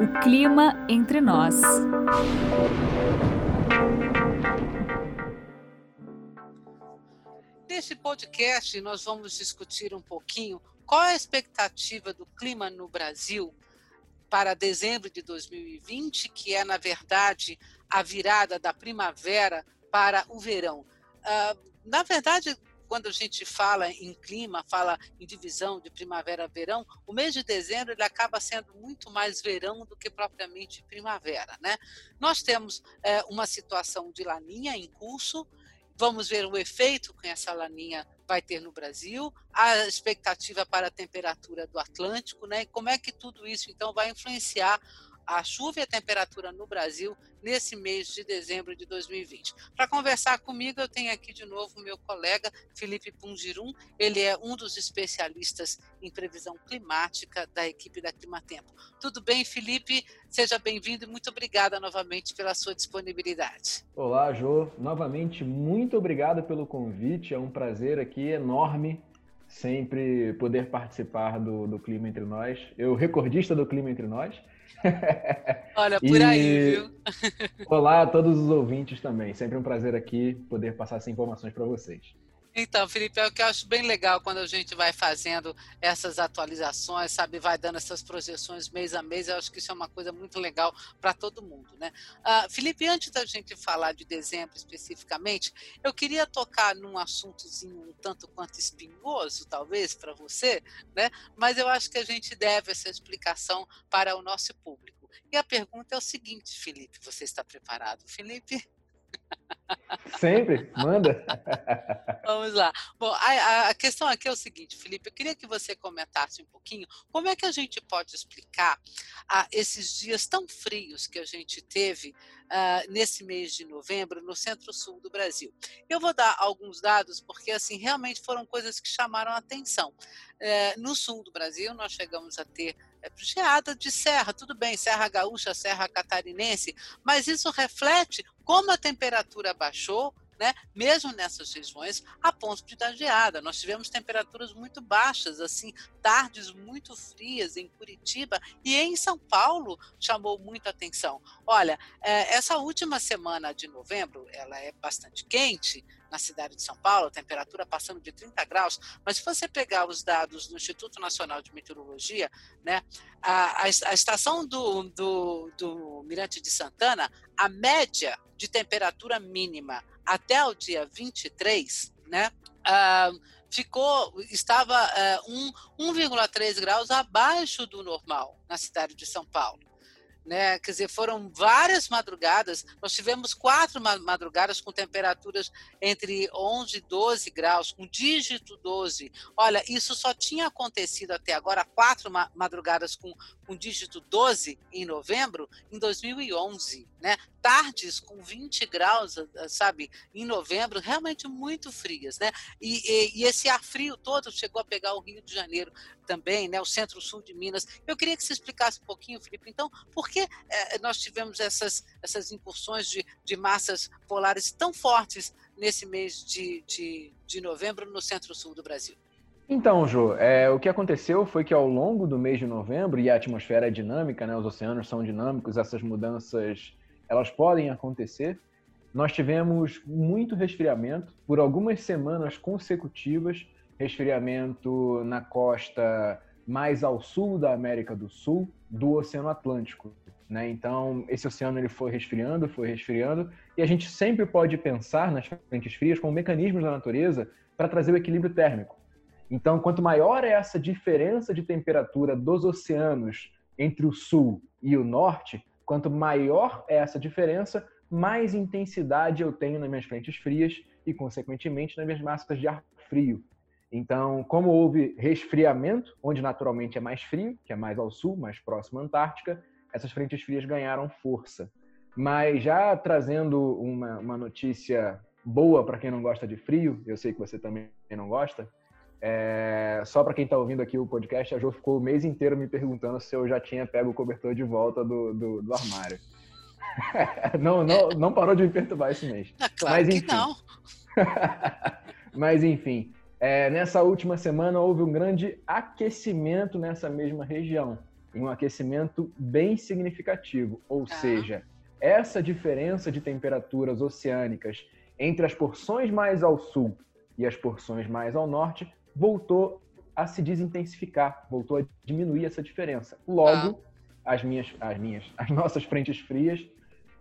O clima entre nós. Neste podcast, nós vamos discutir um pouquinho qual a expectativa do clima no Brasil para dezembro de 2020, que é, na verdade, a virada da primavera para o verão. Uh, na verdade, quando a gente fala em clima, fala em divisão de primavera-verão, o mês de dezembro ele acaba sendo muito mais verão do que propriamente primavera, né? Nós temos é, uma situação de laninha em curso, vamos ver o efeito que essa laninha vai ter no Brasil, a expectativa para a temperatura do Atlântico, né? E como é que tudo isso então vai influenciar a chuva e a temperatura no Brasil nesse mês de dezembro de 2020. Para conversar comigo, eu tenho aqui de novo meu colega Felipe Pungirum. Ele é um dos especialistas em previsão climática da equipe da Climatempo. Tudo bem, Felipe? Seja bem-vindo e muito obrigada novamente pela sua disponibilidade. Olá, Jô. Novamente, muito obrigado pelo convite. É um prazer aqui enorme sempre poder participar do, do Clima Entre Nós. Eu, recordista do Clima Entre Nós. Olha, por e... aí, viu? Olá a todos os ouvintes também. Sempre um prazer aqui poder passar essas informações para vocês. Então, Felipe, é o que eu acho bem legal quando a gente vai fazendo essas atualizações, sabe, vai dando essas projeções mês a mês, eu acho que isso é uma coisa muito legal para todo mundo, né? Uh, Felipe, antes da gente falar de dezembro especificamente, eu queria tocar num assuntozinho um tanto quanto espinhoso, talvez, para você, né? Mas eu acho que a gente deve essa explicação para o nosso público. E a pergunta é o seguinte, Felipe, você está preparado, Felipe? Sempre, manda. Vamos lá. Bom, a, a, questão aqui é o seguinte, Felipe, eu queria que você comentasse um pouquinho como é que a gente pode explicar ah, esses dias tão frios que a gente teve ah, nesse mês de novembro no centro-sul do Brasil. Eu vou dar alguns dados porque, assim, realmente foram coisas que chamaram a atenção. Eh, no sul do Brasil, nós chegamos a ter geada de serra, tudo bem, Serra Gaúcha, Serra Catarinense, mas isso reflete como a temperatura baixou, né, mesmo nessas regiões, a ponto de dar geada. Nós tivemos temperaturas muito baixas, assim, tardes muito frias em Curitiba e em São Paulo chamou muita atenção. Olha, é, essa última semana de novembro, ela é bastante quente, na cidade de São Paulo, temperatura passando de 30 graus, mas se você pegar os dados do Instituto Nacional de Meteorologia, né, a, a, estação do, do, do Mirante de Santana, a média de temperatura mínima até o dia 23, né, uh, ficou, estava uh, 1,3 graus abaixo do normal na cidade de São Paulo né? Quer dizer, foram várias madrugadas. Nós tivemos quatro madrugadas com temperaturas entre 11 e 12 graus, com dígito 12. Olha, isso só tinha acontecido até agora, quatro madrugadas com, com dígito 12 em novembro, em 2011, né? Tardes com 20 graus, sabe, em novembro, realmente muito frias, né? E, e, e esse ar frio todo chegou a pegar o Rio de Janeiro também, né? O centro-sul de Minas. Eu queria que você explicasse um pouquinho, Felipe, então, por que é, nós tivemos essas, essas incursões de, de massas polares tão fortes nesse mês de, de, de novembro no centro-sul do Brasil? Então, Jô, é, o que aconteceu foi que ao longo do mês de novembro, e a atmosfera é dinâmica, né, os oceanos são dinâmicos, essas mudanças elas podem acontecer. Nós tivemos muito resfriamento por algumas semanas consecutivas, resfriamento na costa mais ao sul da América do Sul, do Oceano Atlântico. Né? Então, esse oceano ele foi resfriando, foi resfriando, e a gente sempre pode pensar nas frentes frias como mecanismos da natureza para trazer o equilíbrio térmico. Então, quanto maior é essa diferença de temperatura dos oceanos entre o sul e o norte, quanto maior é essa diferença, mais intensidade eu tenho nas minhas frentes frias e, consequentemente, nas minhas massas de ar frio. Então, como houve resfriamento, onde naturalmente é mais frio, que é mais ao sul, mais próximo à Antártica, essas frentes frias ganharam força. Mas já trazendo uma, uma notícia boa para quem não gosta de frio, eu sei que você também não gosta, é, só para quem está ouvindo aqui o podcast, a Jo ficou o mês inteiro me perguntando se eu já tinha pego o cobertor de volta do, do, do armário. não, não, não parou de me perturbar esse mês. É claro Mas, enfim. que não. Mas enfim, é, nessa última semana houve um grande aquecimento nessa mesma região. Em um aquecimento bem significativo, ou ah. seja, essa diferença de temperaturas oceânicas entre as porções mais ao sul e as porções mais ao norte voltou a se desintensificar, voltou a diminuir essa diferença. Logo, ah. as minhas, as minhas, as nossas frentes frias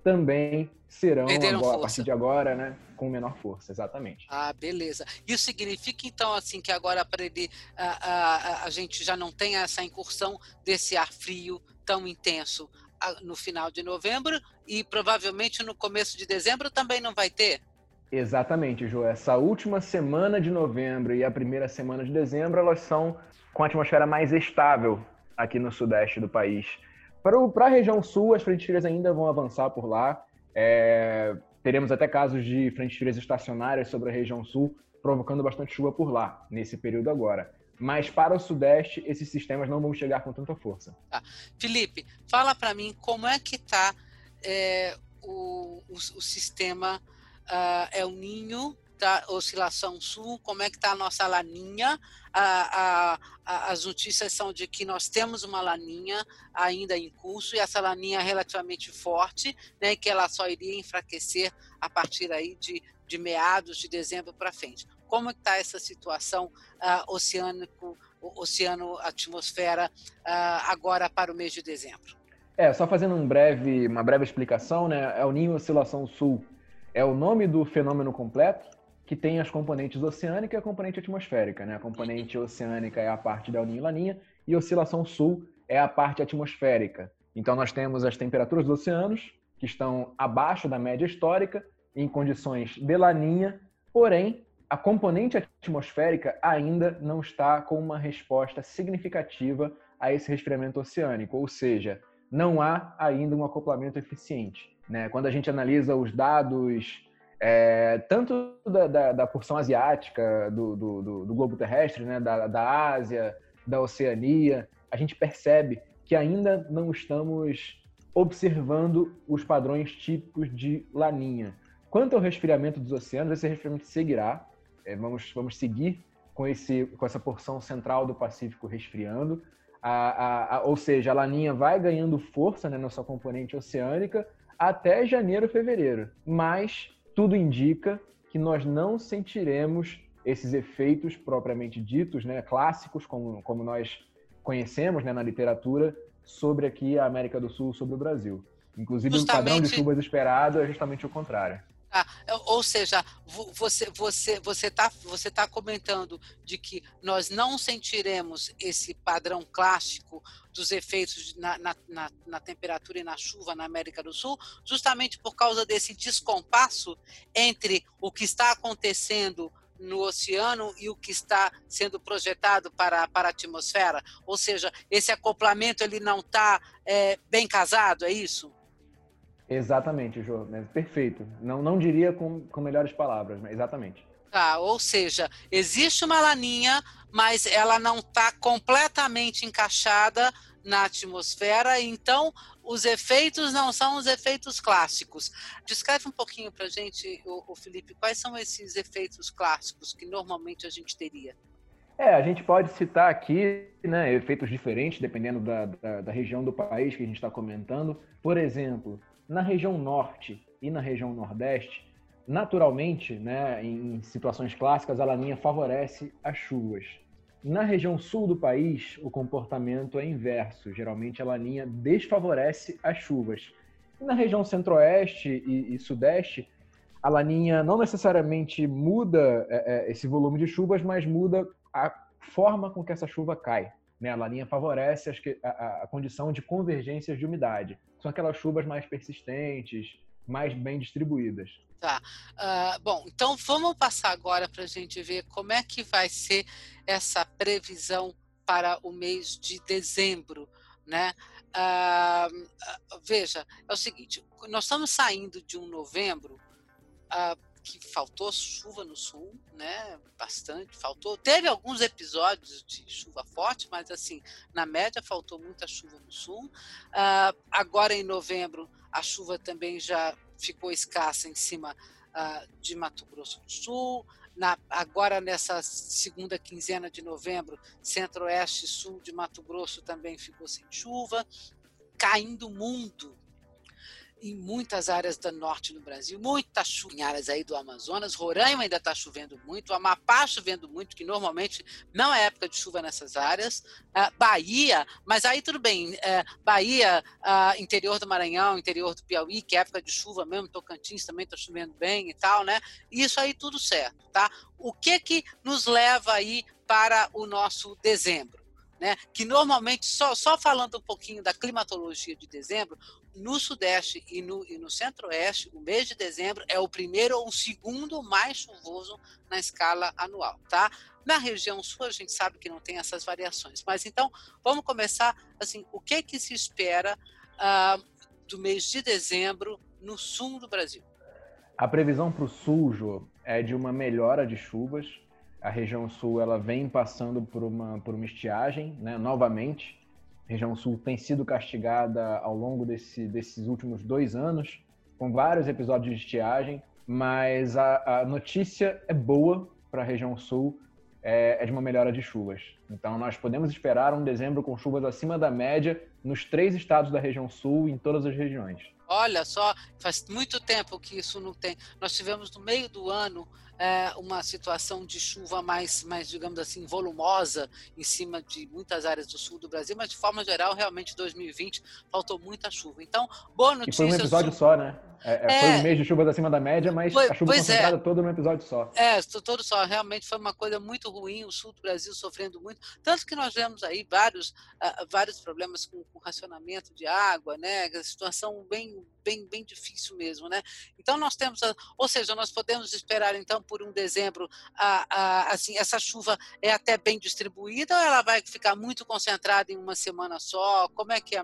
também serão agora, a partir de agora, né, com menor força, exatamente. Ah, beleza. Isso significa então assim que agora para ele a, a, a gente já não tem essa incursão desse ar frio tão intenso no final de novembro e provavelmente no começo de dezembro também não vai ter? Exatamente, Ju. Essa última semana de novembro e a primeira semana de dezembro, elas são com a atmosfera mais estável aqui no sudeste do país. Para a região sul, as frentes frias ainda vão avançar por lá. É, teremos até casos de frentes frias estacionárias sobre a região sul, provocando bastante chuva por lá, nesse período agora. Mas para o sudeste, esses sistemas não vão chegar com tanta força. Tá. Felipe, fala para mim como é que está é, o, o, o, sistema uh, El Ninho da oscilação sul, como é que está a nossa laninha. A, a, a, as notícias são de que nós temos uma laninha ainda em curso e essa laninha é relativamente forte, né, que ela só iria enfraquecer a partir aí de, de meados de dezembro para frente. Como está essa situação uh, oceânico, oceano, atmosfera uh, agora para o mês de dezembro? É, só fazendo um breve, uma breve explicação, né? El Ninho Oscilação Sul é o nome do fenômeno completo, que tem as componentes oceânica e a componente atmosférica. Né? A componente oceânica é a parte da Ninho e Laninha e oscilação sul é a parte atmosférica. Então nós temos as temperaturas dos oceanos, que estão abaixo da média histórica, em condições de laninha, porém a componente atmosférica ainda não está com uma resposta significativa a esse resfriamento oceânico, ou seja, não há ainda um acoplamento eficiente. Né? Quando a gente analisa os dados é, tanto da, da, da, porção asiática do, do, do, do globo terrestre, né, da, da Ásia, da Oceania, a gente percebe que ainda não estamos observando os padrões típicos de laninha. Quanto ao resfriamento dos oceanos, esse resfriamento seguirá. É, vamos, vamos seguir com, esse, com essa porção central do Pacífico resfriando. A, a, a, ou seja, a laninha vai ganhando força né, na sua componente oceânica até janeiro, fevereiro. Mas tudo indica que nós não sentiremos esses efeitos propriamente ditos, né, clássicos, como, como nós conhecemos né, na literatura, sobre aqui a América do Sul, sobre o Brasil. Inclusive, justamente... o padrão de chuvas esperado é justamente o contrário. Ou seja, você você você está você tá comentando de que nós não sentiremos esse padrão clássico dos efeitos na, na, na, na, temperatura e na chuva na América do Sul, justamente por causa desse descompasso entre o que está acontecendo no oceano e o que está sendo projetado para, para a atmosfera? Ou seja, esse acoplamento ele não está é, bem casado, é isso? Exatamente, Jô. Perfeito. Não, não diria com, com melhores palavras, mas exatamente. Tá, ou seja, existe uma laninha, mas ela não está completamente encaixada na atmosfera, então os efeitos não são os efeitos clássicos. Descreve um pouquinho para a gente, o, o Felipe, quais são esses efeitos clássicos que normalmente a gente teria? É, a gente pode citar aqui né, efeitos diferentes, dependendo da, da, da região do país que a gente está comentando. Por exemplo, na região norte e na região nordeste, naturalmente, né, em situações clássicas, a laninha favorece as chuvas. Na região sul do país, o comportamento é inverso. Geralmente, a laninha desfavorece as chuvas. E na região centro-oeste e, e, sudeste, a laninha não necessariamente muda é, é, esse volume de chuvas, mas muda a forma com que essa chuva cai. Né? A laninha favorece a, a, a condição de convergências de umidade. São aquelas chuvas mais persistentes, mais bem distribuídas. Tá. Uh, bom, então vamos passar agora para a gente ver como é que vai ser essa previsão para o mês de dezembro, né? Uh, veja, é o seguinte, nós estamos saindo de um novembro uh, que faltou chuva no sul, né? Bastante, faltou. Teve alguns episódios de chuva forte, mas assim, na média faltou muita chuva no sul. Uh, agora em novembro, a chuva também já ficou escassa em cima uh, de Mato Grosso do Sul. na, agora nessa segunda quinzena de novembro, centro-oeste e sul de Mato Grosso também ficou sem chuva, caindo mundo em muitas áreas do norte do Brasil, muita chuva em áreas aí do Amazonas, Roraima ainda está chovendo muito, Amapá chovendo muito, que normalmente não é época de chuva nessas áreas, uh, Bahia, mas aí tudo bem, uh, Bahia, uh, interior do Maranhão, interior do Piauí, que é época de chuva mesmo, Tocantins também está chovendo bem e tal, né? Isso aí tudo certo, tá? O que que nos leva aí para o nosso dezembro? Né, que normalmente, só, só falando um pouquinho da climatologia de dezembro, no Sudeste e no, e no Centro-Oeste, o mês de dezembro é o primeiro ou o segundo mais chuvoso na escala anual, tá? Na região sul, a gente sabe que não tem essas variações. Mas então, vamos começar, assim, o que que se espera uh, do mês de dezembro no sul do Brasil? A previsão para o sul, Jô, é de uma melhora de chuvas. A região sul ela vem passando por uma, por uma estiagem, né, novamente região sul tem sido castigada ao longo desse, desses últimos dois anos, com vários episódios de estiagem, mas a, a notícia é boa para a região sul, é, é, de uma melhora de chuvas. Então, nós podemos esperar um dezembro com chuvas acima da média nos três estados da região sul, em todas as regiões. Olha só, faz muito tempo que isso não tem. Nós tivemos no meio do ano é, uma situação de chuva mais, mais, digamos assim, volumosa em cima de muitas áreas do sul do Brasil, mas de forma geral, realmente 2020 faltou muita chuva. Então, boa notícia. E foi um episódio só, né? É, é, foi um mês de chuvas acima da média, mas foi, a chuva é. concentrada é. toda num episódio só. É, todo só. Realmente foi uma coisa muito ruim, o sul do Brasil sofrendo muito. Tanto que nós vemos aí vários, uh, vários problemas com, com racionamento de água, né? Situação bem, bem, bem difícil mesmo, né? Então nós temos, a, ou seja, nós podemos esperar então por um dezembro, a, a, assim, essa chuva é até bem distribuída ou ela vai ficar muito concentrada em uma semana só? Como é que é?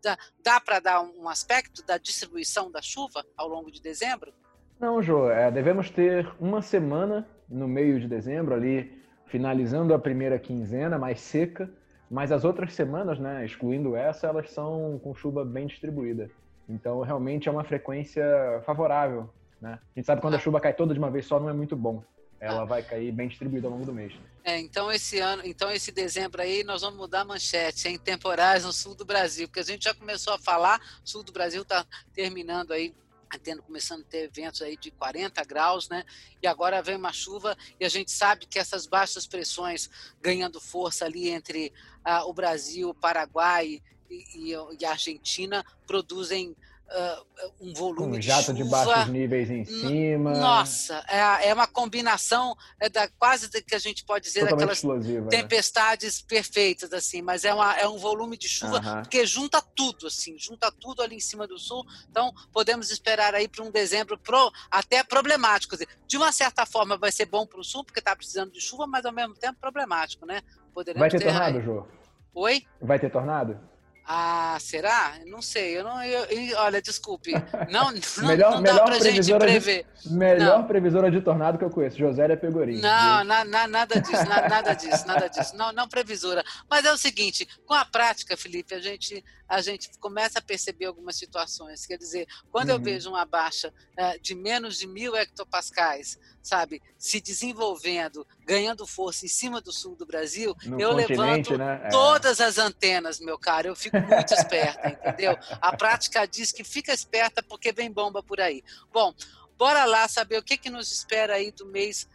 Dá, dá para dar um aspecto da distribuição da chuva ao longo de dezembro? Não, Jô, é, devemos ter uma semana no meio de dezembro, ali finalizando a primeira quinzena mais seca, mas as outras semanas, né, excluindo essa, elas são com chuva bem distribuída. Então, realmente é uma frequência favorável. Né? A gente sabe quando a ah. chuva cai toda de uma vez só, não é muito bom ela ah. vai cair bem distribuída ao longo do mês. É, então esse ano, então esse dezembro aí nós vamos mudar a manchete em temporais no sul do Brasil, porque a gente já começou a falar, o sul do Brasil está terminando aí tendo começando a ter eventos aí de 40 graus, né? E agora vem uma chuva e a gente sabe que essas baixas pressões ganhando força ali entre ah, o Brasil, o Paraguai e, e, e a Argentina produzem uh, um volume um jato de, de baixos níveis em cima. Nossa, é, é uma combinação é da quase que a gente pode dizer daquelas né? tempestades né? perfeitas assim, mas é, uma, é um volume de chuva uh -huh. que junta tudo assim, junta tudo ali em cima do sul. Então podemos esperar aí para um dezembro pro, até problemático. De uma certa forma vai ser bom para o sul porque está precisando de chuva, mas ao mesmo tempo problemático, né? Poderemos vai ter, ter tornado, Jô? Oi? Vai ter tornado? Ah, será? Não sei. Eu não. Eu, eu, olha, desculpe. Não, não, melhor, não dá melhor pra gente prever. De, melhor não. previsora de tornado que eu conheço, Josélia Pegorim. Não, na, na, nada disso, na, nada disso, nada disso. Não, não previsora. Mas é o seguinte: com a prática, Felipe, a gente a gente começa a perceber algumas situações. Quer dizer, quando uhum. eu vejo uma baixa uh, de menos de mil hectopascais, sabe, se desenvolvendo, ganhando força em cima do sul do Brasil, no eu levanto né? É. todas as antenas, meu caro. Eu fico muito esperta, entendeu? A prática diz que fica esperta porque vem bomba por aí. Bom, bora lá saber o que, que nos espera aí do mês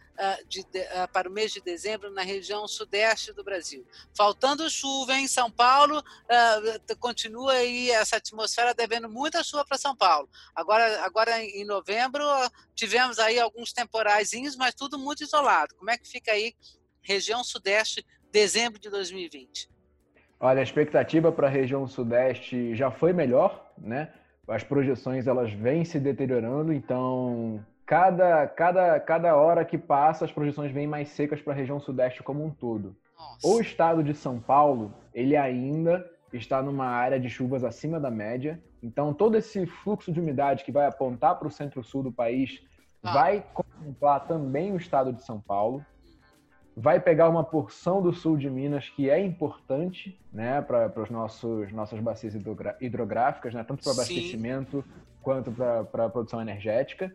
de, uh, para o mês de dezembro na região sudeste do Brasil. Faltando chuva em São Paulo, uh, continua aí essa atmosfera devendo muita chuva para São Paulo. Agora, agora em novembro tivemos aí alguns temporaizinhos, mas tudo muito isolado. Como é que fica aí região sudeste, dezembro de 2020? Olha, a expectativa para a região sudeste já foi melhor, né? As projeções elas vêm se deteriorando, então cada, cada, cada hora que passa, as projeções vêm mais secas para a região sudeste como um todo. Nossa. O estado de São Paulo, ele ainda está numa área de chuvas acima da média. Então, todo esse fluxo de umidade que vai apontar para o centro-sul do país ah. vai contemplar também o estado de São Paulo. Vai pegar uma porção do sul de Minas que é importante né, para nossos nossas bacias hidrográficas, né, tanto para abastecimento quanto para a produção energética.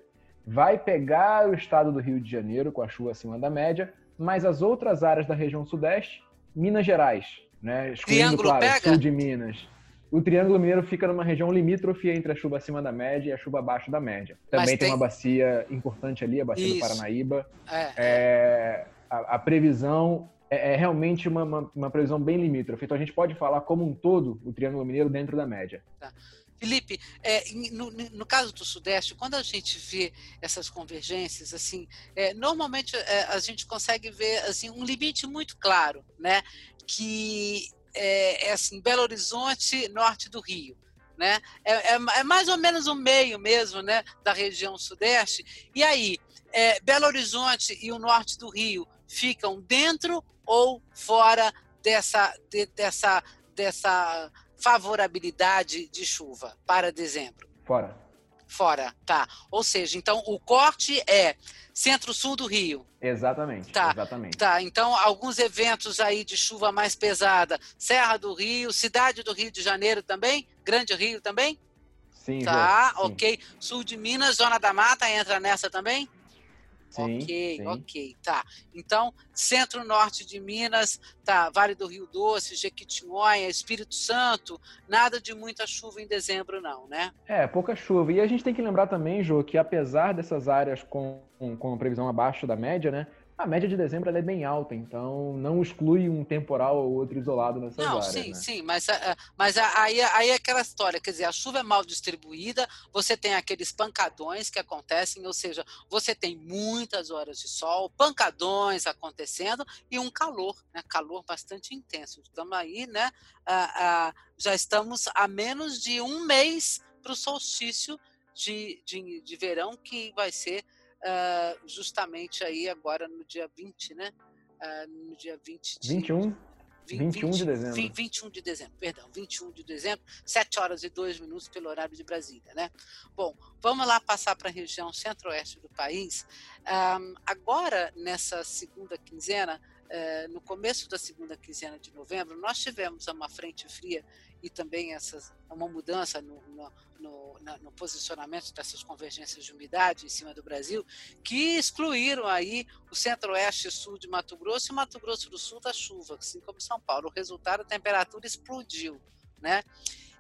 Vai pegar o estado do Rio de Janeiro com a chuva acima da média, mas as outras áreas da região sudeste, Minas Gerais, né? Excluindo, Triângulo claro, pega? sul de Minas. O Triângulo Mineiro fica numa região limítrofe entre a chuva acima da média e a chuva abaixo da média. Também tem... tem- uma bacia importante ali, a bacia do Isso. Paranaíba. É, É, a, a previsão é, é realmente uma, uma, uma previsão bem limítrofe. Então a gente pode falar como um todo o Triângulo Mineiro dentro da média. Felipe, é, no, no caso do Sudeste, quando a gente vê essas convergências, assim, é, normalmente é, a gente consegue ver assim um limite muito claro, né? Que é, é assim Belo Horizonte, norte do Rio, né? É, é- é mais ou menos o meio mesmo, né? Da região Sudeste. E aí, Belo Horizonte e o norte do Rio ficam dentro ou fora dessa de- dessa dessa favorabilidade de chuva para dezembro? Fora. Fora, tá. Ou seja, então o corte é centro-sul do Rio. Exatamente. Tá, Exatamente. Tá, então alguns eventos aí de chuva mais pesada. Serra do Rio, cidade do Rio de Janeiro também? Grande Rio também? Sim, Tá, sim. ok. Sul de Minas, Zona da Mata entra nessa também? Sim, ok, sim. ok, tá. Então, centro-norte de Minas, tá, Vale do Rio Doce, Jequitinhonha, Espírito Santo, nada de muita chuva em dezembro não, né? É, pouca chuva. E a gente tem que lembrar também, Jô, que apesar dessas áreas com, com, com previsão abaixo da média, né? A média de dezembro ela é bem alta, então não exclui um temporal ou outro isolado nessas Não, áreas. sim, né? sim, mas, ah, mas ah, aí, aí é aquela história, quer dizer, a chuva é mal distribuída, você tem aqueles pancadões que acontecem, ou seja, você tem muitas horas de sol, pancadões acontecendo e um calor, né? Calor bastante intenso. Estamos aí, né? ah, ah, já estamos a menos de um mês para o solstício de, de, de verão, que vai ser ah, justamente aí agora no dia 20, né? Ah, no dia 20 de, 21, Vi- 21 de dezembro. vi- 21 de dezembro, perdão, 21 de dezembro, 7 horas e 2 minutos pelo horário de Brasília, né? Bom, vamos lá passar para a região centro-oeste do país. Ahm, agora, nessa segunda quinzena, eh, no começo da segunda quinzena de novembro, nós tivemos uma frente fria e também essas, uma mudança no, no, no, no posicionamento dessas convergências de umidade em cima do Brasil, que excluíram aí o centro-oeste e sul de Mato Grosso e Mato Grosso do Sul da chuva, assim como São Paulo. O resultado, a temperatura explodiu, né?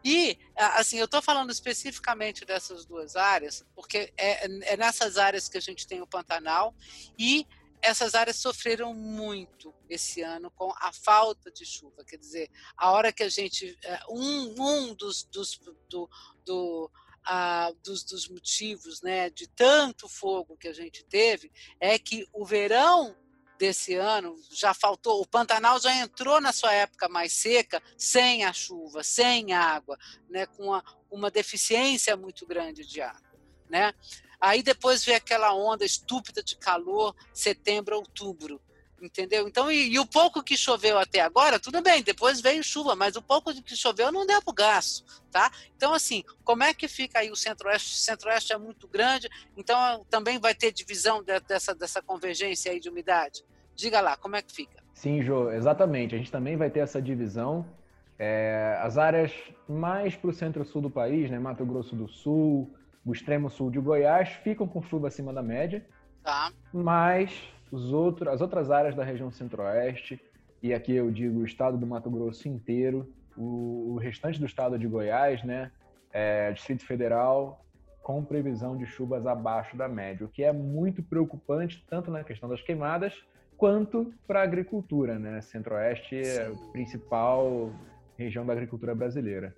E, assim, eu estou falando especificamente dessas duas áreas, porque é, é nessas áreas que a gente tem o Pantanal e essas áreas sofreram muito esse ano com a falta de chuva. Quer dizer, a hora que a gente. é, Um, um dos, dos, do, do, ah, dos, dos motivos né, de tanto fogo que a gente teve é que o verão desse ano já faltou, o Pantanal já entrou na sua época mais seca, sem a chuva, sem água, né, com uma, uma deficiência muito grande de água. Né? Aí depois veio aquela onda estúpida de calor, setembro, outubro. Entendeu? Então, e, e o pouco que choveu até agora, tudo bem, depois veio chuva, mas o pouco que choveu não deu para o gasto, tá? Então, assim, como é que fica aí o centro-oeste? O centro-oeste é muito grande, então também vai ter divisão de- dessa, dessa convergência aí de umidade? Diga lá, como é que fica? Sim, Jô, exatamente. A gente também vai ter essa divisão. É, as áreas mais para o centro-sul do país, né, Mato Grosso do Sul, o extremo sul de Goiás, ficam com chuva acima da média, Tá? mas os outros, as outras áreas da região centro-oeste, e aqui eu digo o estado do Mato Grosso inteiro, o, o restante do estado de Goiás, né, é, Distrito Federal, com previsão de chuvas abaixo da média, o que é muito preocupante, tanto na questão das queimadas, quanto para a agricultura, né? Centro-Oeste é a principal região da agricultura brasileira.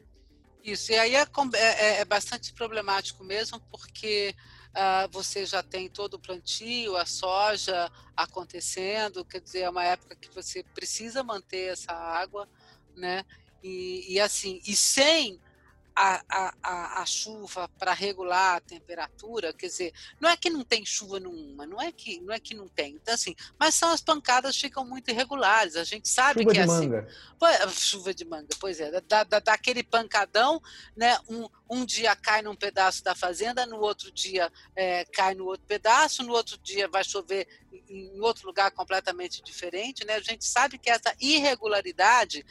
Isso, e aí é, é- é- é bastante problemático mesmo, porque ah, você já tem todo o plantio, a soja acontecendo, quer dizer, é uma época que você precisa manter essa água, né? E, e assim, e sem a, a, a, chuva para regular a temperatura, quer dizer, não é que não tem chuva nenhuma, não é que não é que não tem, então assim, mas são as pancadas ficam muito irregulares, a gente sabe Chuva que é assim. manga. É, Chuva de manga, pois é, da, da, daquele pancadão, né? Um, um dia cai num pedaço da fazenda, no outro dia é, cai no outro pedaço, no outro dia vai chover em outro lugar completamente diferente, né? A gente sabe que essa irregularidade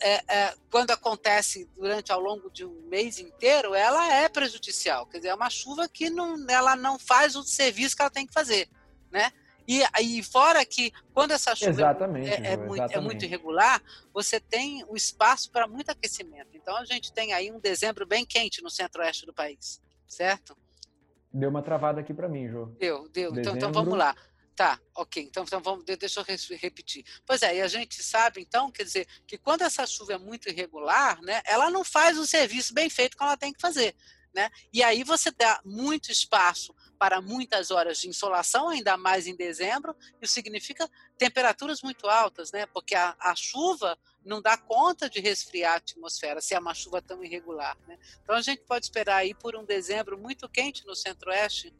é, é, quando acontece durante ao longo de um mês inteiro, ela é prejudicial. Quer dizer, é uma chuva que não, ela não faz o serviço que ela tem que fazer, né? E, e fora que quando essa chuva exatamente, é, é, muito, é, muito, irregular, você tem o espaço para muito aquecimento. Então a gente tem aí um dezembro bem quente no centro-oeste do país, certo? Deu uma travada aqui para mim, Jô. Deu, deu. Dezembro... Então, então vamos lá. Tá, ok. Então, então vamos, deixa eu repetir. Pois é, e a gente sabe, então, quer dizer, que quando essa chuva é muito irregular, né, ela não faz o serviço bem feito como ela tem que fazer. Né? E aí você dá muito espaço para muitas horas de insolação, ainda mais em dezembro, isso significa temperaturas muito altas, né? porque a, a chuva não dá conta de resfriar a atmosfera se é uma chuva tão irregular. Né? Então a gente pode esperar aí por um dezembro muito quente no centro-oeste.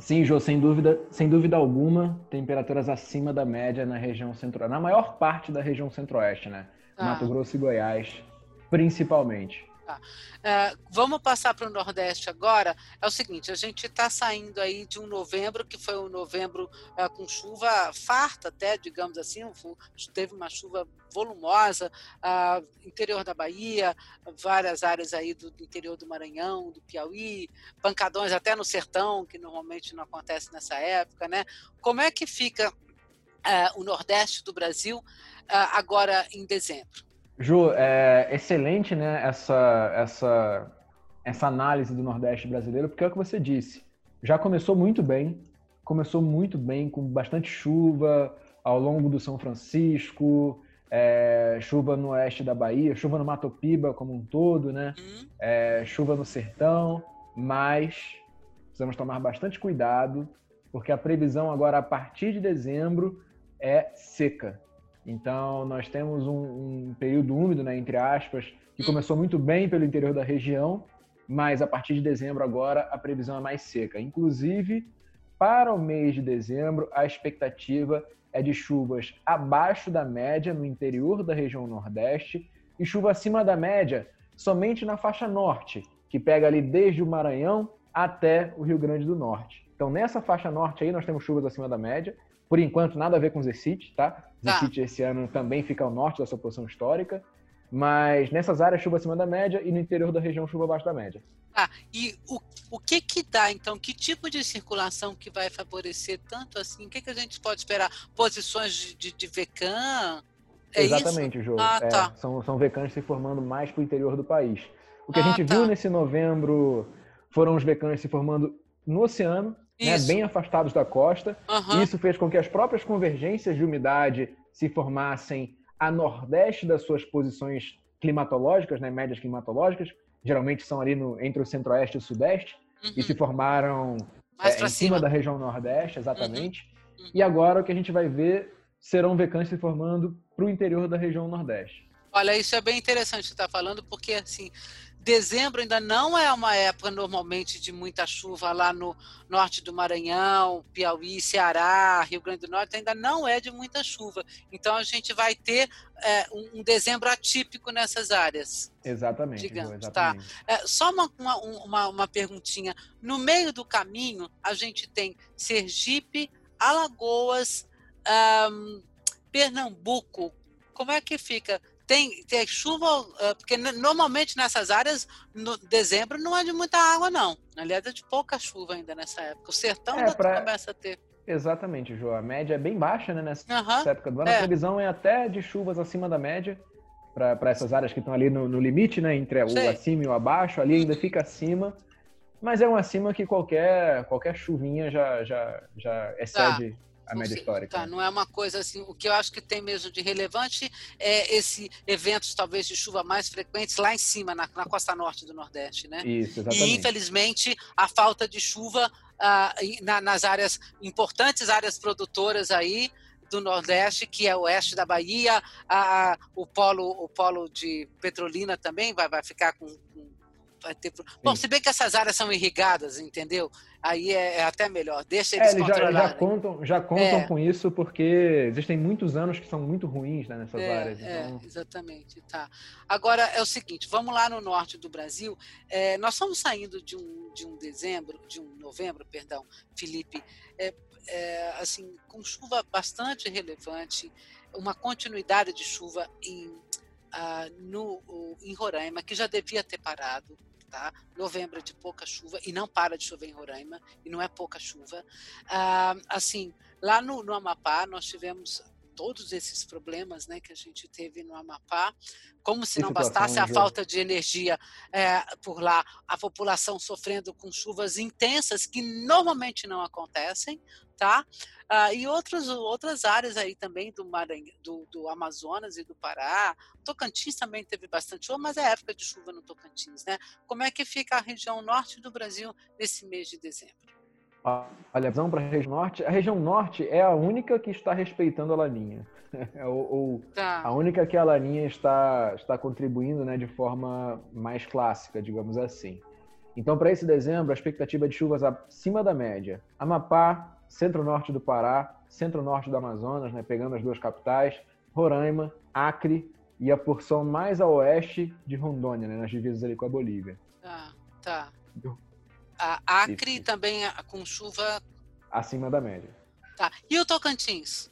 Sim, Jô, sem dúvida, sem dúvida alguma, temperaturas acima da média na região centro na maior parte da região centro-oeste, né? Ah. Mato Grosso e Goiás, principalmente. Uh, vamos passar para o Nordeste agora. É o seguinte, a gente está saindo aí de um novembro que foi um novembro uh, com chuva farta, até digamos assim, teve uma chuva volumosa, uh, interior da Bahia, várias áreas aí do, do, interior do Maranhão, do Piauí, pancadões até no sertão, que normalmente não acontece nessa época, né? Como é que fica o Nordeste do Brasil agora em dezembro? Ju, é excelente né, essa, essa, essa análise do Nordeste brasileiro, porque é o que você disse. Já começou muito bem, começou muito bem, com bastante chuva ao longo do São Francisco, é, chuva no oeste da Bahia, chuva no Mato Piba como um todo, né? Uhum. É, chuva no sertão, mas precisamos tomar bastante cuidado, porque a previsão agora, a partir de dezembro, é seca. Então, nós temos um, um período úmido, né, entre aspas, que começou muito bem pelo interior da região, mas a partir de dezembro agora a previsão é mais seca. Inclusive, para o mês de dezembro, a expectativa é de chuvas abaixo da média no interior da região Nordeste e chuva acima da média somente na faixa norte, que pega ali desde o Maranhão até o Rio Grande do Norte. Então, nessa faixa norte aí, nós temos chuvas acima da média. Por enquanto, nada a ver com Zecite, tá? Zecite tá. esse ano também fica ao norte da sua posição histórica. Mas nessas áreas, chuva acima da média e no interior da região, chuva abaixo da média. Ah, e o, o que que dá, então? Que tipo de circulação que vai favorecer tanto assim? O que, que a gente pode esperar? Posições de, de, de VECAM? É Exatamente, Jô. Ah, é, tá. são, são VECANs se formando mais para o interior do país. O que ah, a gente tá. viu nesse novembro foram os VECANs se formando no oceano né, bem afastados da costa. Uhum. Isso fez com que as próprias convergências de umidade se formassem a nordeste das suas posições climatológicas, né, médias climatológicas, geralmente são ali no, entre o centro-oeste e o sudeste, uhum. e se formaram é, em cima. cima. da região nordeste, exatamente. Uhum. uhum. E agora o que a gente vai ver serão vecãs se formando para o interior da região nordeste. Olha, isso é bem interessante você estar tá falando, porque assim, Dezembro ainda não é uma época normalmente de muita chuva lá no norte do Maranhão, Piauí, Ceará, Rio Grande do Norte, ainda não é de muita chuva. Então a gente vai ter é, um, dezembro atípico nessas áreas. Exatamente. Digamos, tá? exatamente. tá? É, só uma, uma, uma perguntinha. No meio do caminho, a gente tem Sergipe, Alagoas, um, Pernambuco. Como é que fica? Tem, tem chuva, ah, porque normalmente nessas áreas, no dezembro não é de muita água, não. Aliás, é de pouca chuva ainda nessa época. O sertão é, pra... começa a ter. Exatamente, João. A média é bem baixa né, nessa uhum. época do ano. É. A previsão é até de chuvas acima da média para essas áreas que estão ali no, no limite, né? Entre Sei. o acima e o abaixo. Ali ainda fica acima. Mas é um acima que qualquer, qualquer chuvinha já, já, já excede. Tá a média histórica. Tá, não é uma coisa assim. O que eu acho que tem mesmo de relevante é esse eventos talvez de chuva mais frequentes lá em cima, na, na costa norte do Nordeste, né? Isso, exatamente. E infelizmente a falta de chuva ah, na, nas áreas importantes áreas produtoras aí do Nordeste, que é o oeste da Bahia, a, o polo o polo de Petrolina também vai, vai ficar com, com vai ter. Bom, se bem que essas áreas são irrigadas, entendeu? Aí é, é até melhor. Deixa eles, é, eles já, já, contam, já contam é. com isso porque existem muitos anos que são muito ruins né, nessas é, áreas. É, então... É, exatamente. Tá. Agora é o seguinte, vamos lá no norte do Brasil. É, nós estamos saindo de um, de um dezembro, de um novembro, perdão, Felipe, assim com chuva bastante relevante, uma continuidade de chuva em uh, no, em Roraima, que já devia ter parado, tá? Novembro é de pouca chuva e não para de chover em Roraima e não é pouca chuva. Uh, assim, lá no, no Amapá nós tivemos todos esses problemas né, que a gente teve no Amapá, como se não bastasse a falta de energia é, por lá, a população sofrendo com chuvas intensas que normalmente não acontecem, tá? Ah, e outros, outras áreas aí também do, Maranhão, do, do, Amazonas e do Pará. Tocantins também teve bastante chuva, mas é época de chuva no Tocantins, né? Como é que fica a região norte do Brasil nesse mês de dezembro? Olha, vamos para a região norte. A região norte é a única que está respeitando a laninha. ou, ou tá. a única que a laninha está, está contribuindo né, de forma mais clássica, digamos assim. Então, para esse dezembro, a expectativa é de chuvas acima da média. Amapá, centro-norte do Pará, centro-norte do Amazonas, né, pegando as duas capitais, Roraima, Acre e a porção mais a oeste de Rondônia, né, nas divisas ali com a Bolívia. Tá, tá. A Acre Isso. também com chuva acima da média. Tá. E o Tocantins?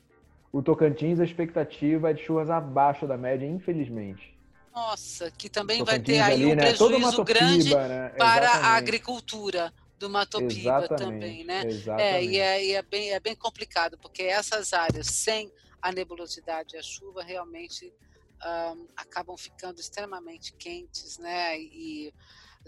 O Tocantins, a expectativa é de chuvas abaixo da média, infelizmente. Nossa, que também vai ter aí ali, um né? prejuízo grande né? para a agricultura do Matopiba Exatamente. também, né? Exatamente. É, e, é, e é, bem, é bem complicado, porque essas áreas sem a nebulosidade e a chuva realmente um, acabam ficando extremamente quentes, né? E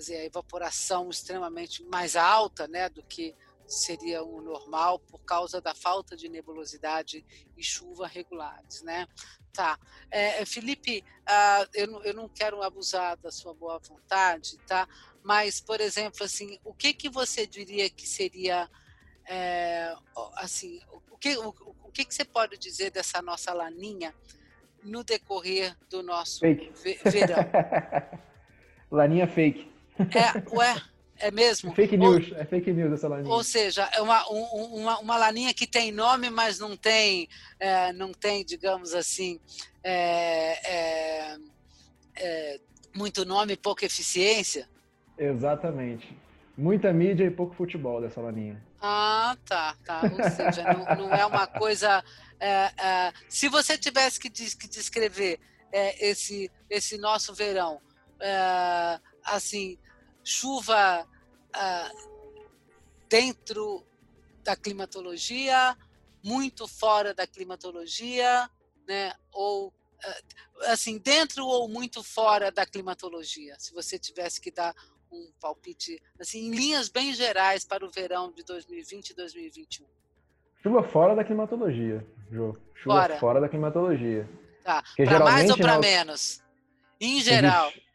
dizer, a evaporação extremamente mais alta, né, do que seria o normal por causa da falta de nebulosidade e chuva regulares, né? Tá. É, Felipe, uh, eu, não, eu não quero abusar da sua boa vontade, tá? Mas, por exemplo, assim, o que que você diria que seria, é, assim, o que, o, o, que que você pode dizer dessa nossa laninha no decorrer do nosso verão? laninha fake. É, ué, é mesmo? É fake news, ou, é fake news essa laninha. Ou seja, é uma, um, uma, uma laninha que tem nome, mas não tem, é, não tem digamos assim, é, é, é muito nome e pouca eficiência? Exatamente. Muita mídia e pouco futebol dessa laninha. Ah, tá, tá. Ou seja, não, não é uma coisa. É, se você tivesse que, que descrever esse, esse nosso verão, assim, chuva uh, dentro da climatologia, muito fora da climatologia, né? Ou uh, assim dentro ou muito fora da climatologia. Se você tivesse que dar um palpite, assim, em linhas bem gerais para o verão de 2020 e 2021. Chuva fora da climatologia, Jô. Chuva fora, fora da climatologia. Tá. Para mais ou para menos? Em geral. Existe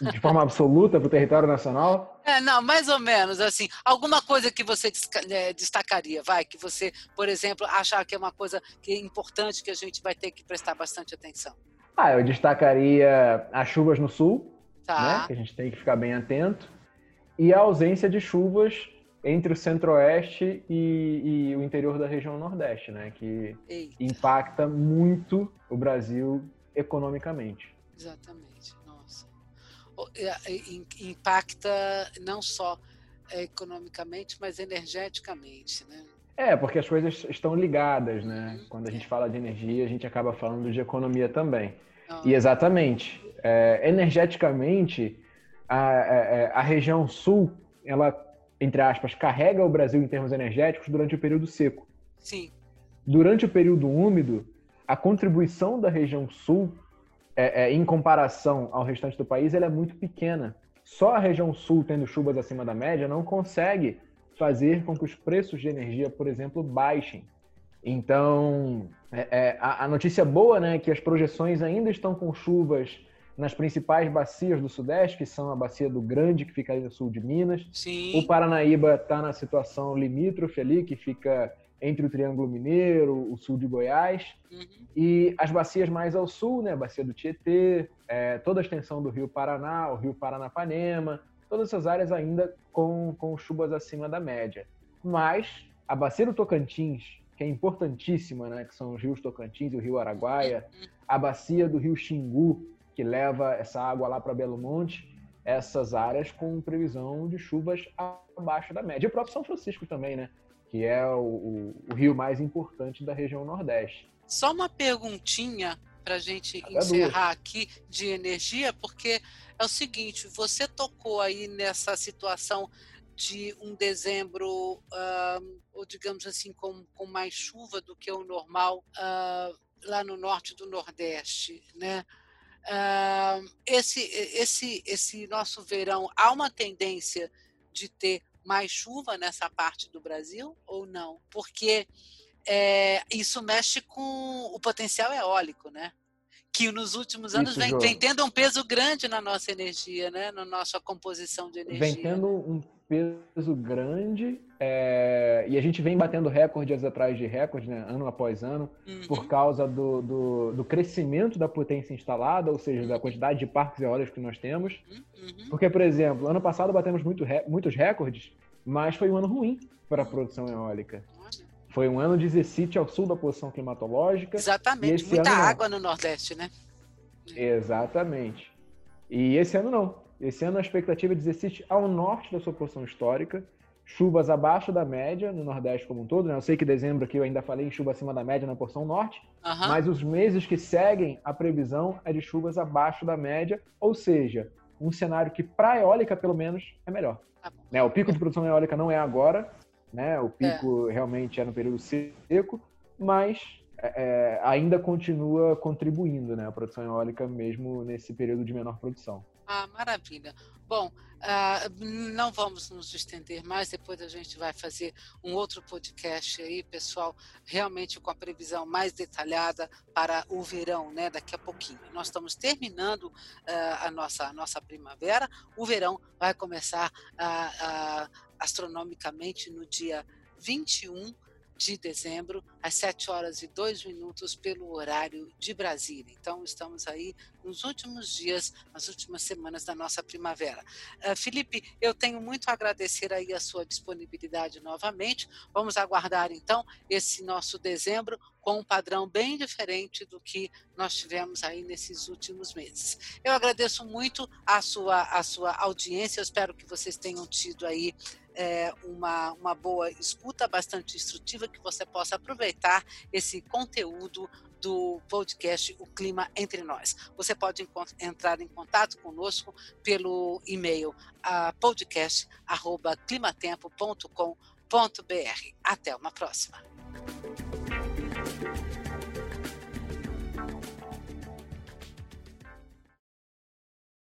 de forma absoluta para o território nacional? É, não, mais ou menos, assim, alguma coisa que você é, destacaria, vai, que você, por exemplo, achar que é uma coisa que é importante que a gente vai ter que prestar bastante atenção. Ah, eu destacaria as chuvas no sul, tá. né, que a gente tem que ficar bem atento, e a ausência de chuvas entre o centro-oeste e, e, o interior da região nordeste, né, que Eita. impacta muito o Brasil economicamente. Exatamente. É, impacta não só é, economicamente, mas energeticamente, né? É, porque as coisas estão ligadas, né? Uhum. Quando a gente fala de energia, a gente acaba falando de economia também. E exatamente, é, energeticamente, a, a, é, a, região sul, ela, entre aspas, carrega o Brasil em termos energéticos durante o período seco. Sim. Durante o período úmido, a contribuição da região sul é, é, em comparação ao restante do país, ela é muito pequena. Só a região sul, tendo chuvas acima da média, não consegue fazer com que os preços de energia, por exemplo, baixem. Então, é, é, a, a, notícia boa né, é que as projeções ainda estão com chuvas nas principais bacias do Sudeste, que são a bacia do Grande, que fica ali no sul de Minas. Sim. O Paranaíba está na situação limítrofe ali, que fica entre o Triângulo Mineiro, o sul de Goiás, uhum. e as bacias mais ao sul, né, bacia do Tietê, é, toda a extensão do Rio Paraná, o Rio Paranapanema, todas essas áreas ainda com, com chuvas acima da média. Mas a bacia do Tocantins, que é importantíssima, né, que são os rios Tocantins e o Rio Araguaia, a bacia do Rio Xingu, que leva essa água lá para Belo Monte, essas áreas com previsão de chuvas abaixo da média. E o próprio São Francisco também, né? Que é o, o, o rio mais importante da região Nordeste. Só uma perguntinha para a gente encerrar aqui de energia, porque é o seguinte: você tocou aí nessa situação de um dezembro, uh, ou digamos assim, com, com mais chuva do que o normal uh, lá no norte do Nordeste, né? Uh, esse, esse, esse nosso verão, há uma tendência de ter mais chuva nessa parte do Brasil ou não? Porque é, isso mexe com o potencial eólico, né? Que nos últimos anos vem, vem, tendo um peso grande na nossa energia, né? Na nossa composição de energia. Vem tendo um peso grande é, e a gente vem batendo recordes atrás de recordes, né, ano após ano, uhum. por causa do, do, do, crescimento da potência instalada, ou seja, da uhum. quantidade de parques eólicos que nós temos. Uhum. Porque, por exemplo, ano passado batemos muito, muitos recordes, mas foi um ano ruim para a produção eólica. Foi um ano de Zecite ao sul da posição climatológica. Exatamente, muita água no Nordeste, né? Exatamente. E esse ano não. Esse ano a expectativa é de Zecite ao norte da sua posição histórica, chuvas abaixo da média no Nordeste como um todo. Né? Eu sei que dezembro aqui eu ainda falei em chuva acima da média na porção norte, uhum. mas os meses que seguem a previsão é de chuvas abaixo da média, ou seja, um cenário que para eólica pelo menos é melhor. Tá né? O pico de produção eólica não é agora, né? O pico é. realmente é no período seco, mas é, é, ainda continua contribuindo, né? A produção eólica mesmo nesse período de menor produção. Ah, maravilha. Bom, uh, não vamos nos estender mais, depois a gente vai fazer um outro podcast aí, pessoal, realmente com a previsão mais detalhada para o verão, né, daqui a pouquinho. Nós estamos terminando uh, a, nossa, a nossa primavera, o verão vai começar uh, astronomicamente no dia 21 de dezembro, às 7 horas e 2 minutos, pelo horário de Brasília. Então, estamos aí nos últimos dias, nas últimas semanas da nossa primavera. Uh, Felipe, eu tenho muito a agradecer aí a sua disponibilidade novamente. Vamos aguardar, então, esse nosso dezembro com um padrão bem diferente do que nós tivemos aí nesses últimos meses. Eu agradeço muito a sua, a sua audiência, eu espero que vocês tenham tido aí é, uma, uma boa escuta, bastante instrutiva, que você possa aproveitar esse conteúdo do podcast O Clima Entre Nós. Você pode entrar em contato conosco pelo e-mail podcast@climatempo.com.br. Até uma próxima.